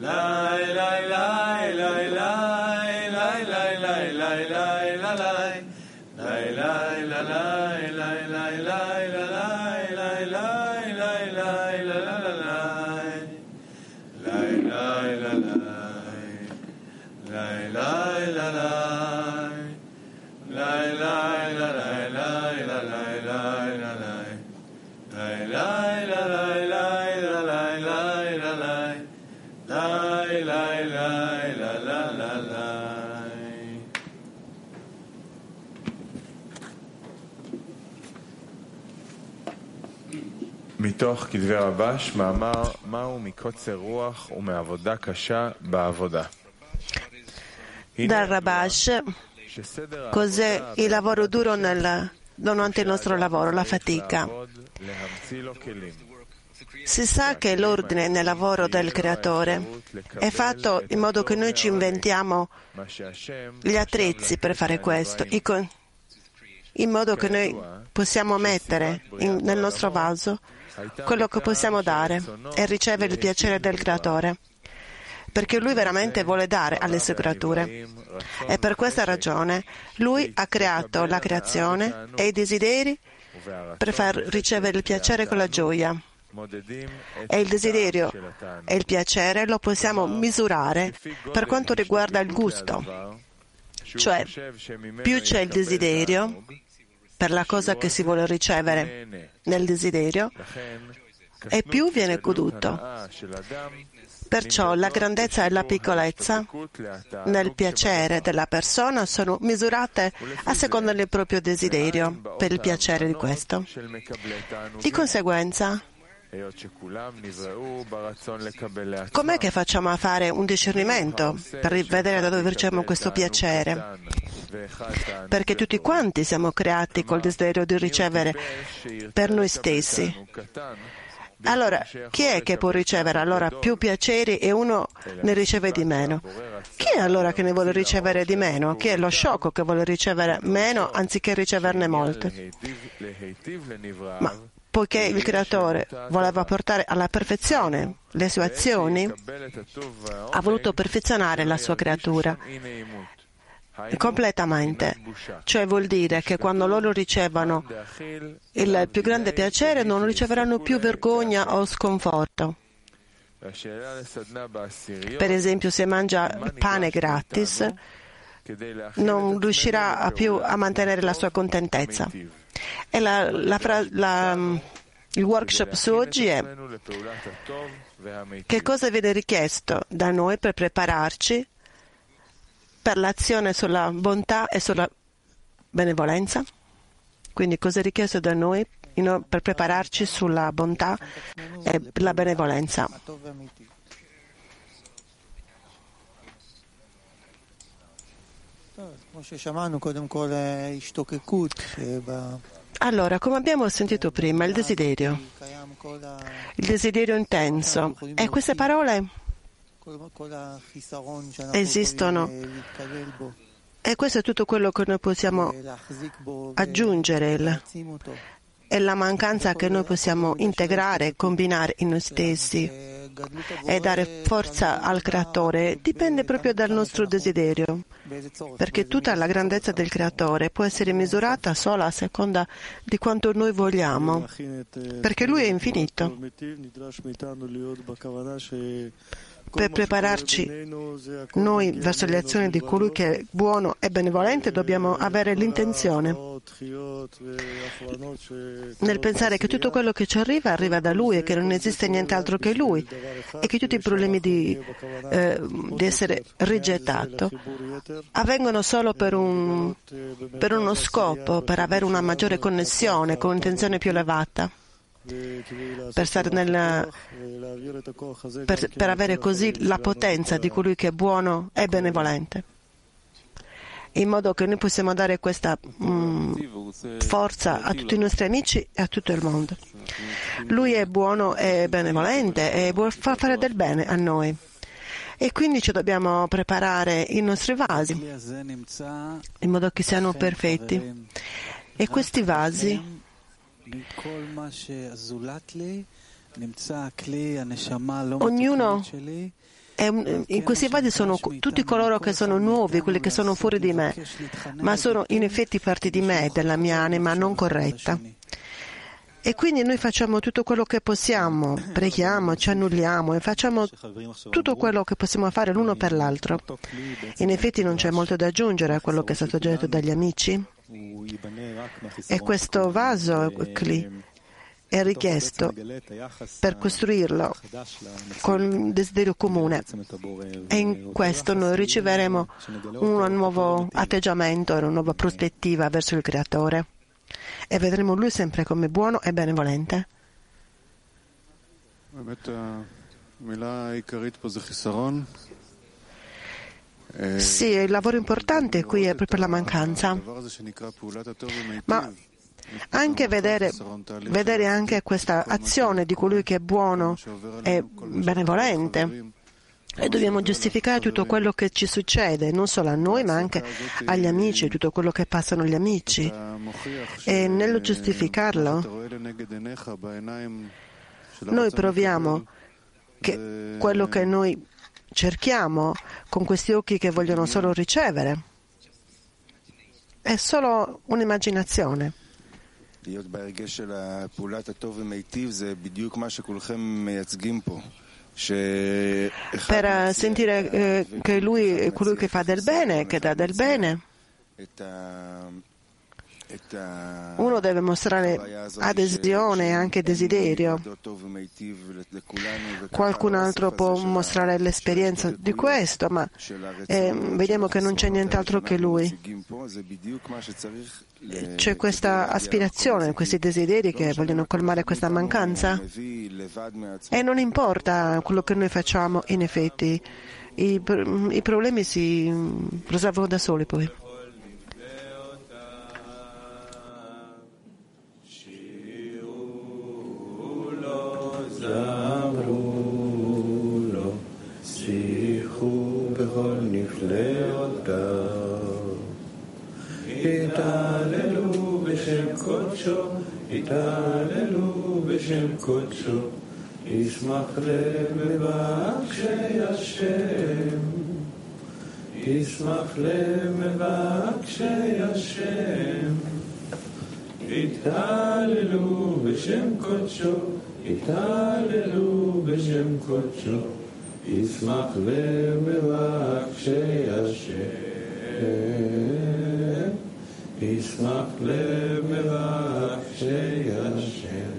La ilaha מתוך כתבי רבש, מאמר מהו מקוצר רוח ומעבודה קשה בעבודה. Dal Rabash, cos'è il lavoro duro nel, durante il nostro lavoro, la fatica? Si sa che l'ordine nel lavoro del Creatore è fatto in modo che noi ci inventiamo gli attrezzi per fare questo, in modo che noi possiamo mettere nel nostro vaso quello che possiamo dare e ricevere il piacere del Creatore perché lui veramente vuole dare alle sue creature. E per questa ragione lui ha creato la creazione e i desideri per far ricevere il piacere con la gioia. E il desiderio e il piacere lo possiamo misurare per quanto riguarda il gusto. Cioè, più c'è il desiderio per la cosa che si vuole ricevere nel desiderio, e più viene goduto. Perciò la grandezza e la piccolezza nel piacere della persona sono misurate a seconda del proprio desiderio per il piacere di questo. Di conseguenza, com'è che facciamo a fare un discernimento per vedere da dove riceviamo questo piacere? Perché tutti quanti siamo creati col desiderio di ricevere per noi stessi. Allora, chi è che può ricevere allora più piaceri e uno ne riceve di meno? Chi è allora che ne vuole ricevere di meno? Chi è lo sciocco che vuole ricevere meno anziché riceverne molte? Ma poiché il Creatore voleva portare alla perfezione le sue azioni, ha voluto perfezionare la sua creatura completamente. Cioè vuol dire che quando loro ricevono il più grande piacere non riceveranno più vergogna o sconforto. Per esempio, se mangia pane gratis, non riuscirà più a mantenere la sua contentezza. La, la, la, il workshop su oggi è che cosa viene richiesto da noi per prepararci per l'azione sulla bontà e sulla benevolenza. Quindi cosa è richiesto da noi per prepararci sulla bontà e la benevolenza? Allora, come abbiamo sentito prima, il desiderio, il desiderio intenso. E queste parole? Esistono. E questo è tutto quello che noi possiamo aggiungere. È la mancanza che noi possiamo integrare e combinare in noi stessi e dare forza al creatore dipende proprio dal nostro desiderio, perché tutta la grandezza del creatore può essere misurata solo a seconda di quanto noi vogliamo, perché lui è infinito per prepararci noi verso le azioni di colui che è buono e benevolente dobbiamo avere l'intenzione nel pensare che tutto quello che ci arriva arriva da lui e che non esiste nient'altro che lui e che tutti i problemi di, eh, di essere rigettato avvengono solo per, un, per uno scopo, per avere una maggiore connessione con un'intenzione più elevata. Per, stare nella, per, per avere così la potenza di colui che è buono e benevolente in modo che noi possiamo dare questa mh, forza a tutti i nostri amici e a tutto il mondo. Lui è buono e benevolente e vuole fare del bene a noi. E quindi ci dobbiamo preparare i nostri vasi in modo che siano perfetti. E questi vasi ognuno in questi vasi sono tutti coloro che sono nuovi, quelli che sono fuori di me, ma sono in effetti parti di me, della mia anima non corretta. E quindi noi facciamo tutto quello che possiamo, preghiamo, ci annulliamo e facciamo tutto quello che possiamo fare l'uno per l'altro. In effetti non c'è molto da aggiungere a quello che è stato già detto dagli amici. E questo vaso è richiesto per costruirlo con un desiderio comune. E in questo noi riceveremo un nuovo atteggiamento e una nuova prospettiva verso il Creatore. E vedremo Lui sempre come buono e benevolente. Sì, il lavoro importante qui è proprio la mancanza, ma anche vedere, vedere anche questa azione di colui che è buono e benevolente. E dobbiamo giustificare tutto quello che ci succede, non solo a noi, ma anche agli amici, tutto quello che passano gli amici. E nello giustificarlo, noi proviamo che quello che noi cerchiamo con questi occhi che vogliono solo ricevere è solo un'immaginazione. Per sentire eh, che lui è colui che fa del bene, che dà del bene. Uno deve mostrare adesione e anche desiderio. Qualcun altro può mostrare l'esperienza di questo, ma eh, vediamo che non c'è nient'altro che lui. C'è questa aspirazione, questi desideri che vogliono colmare questa mancanza. E non importa quello che noi facciamo, in effetti, i, i problemi si risolvono da soli poi. בכל נפלאותיו. התעללו בשם קודשו, התעללו בשם קודשו, ישמח לב השם. ישמח לב השם. התעללו בשם קודשו, התעללו בשם קודשו. ישמח למבקשי השם. ישמח למבקשי השם.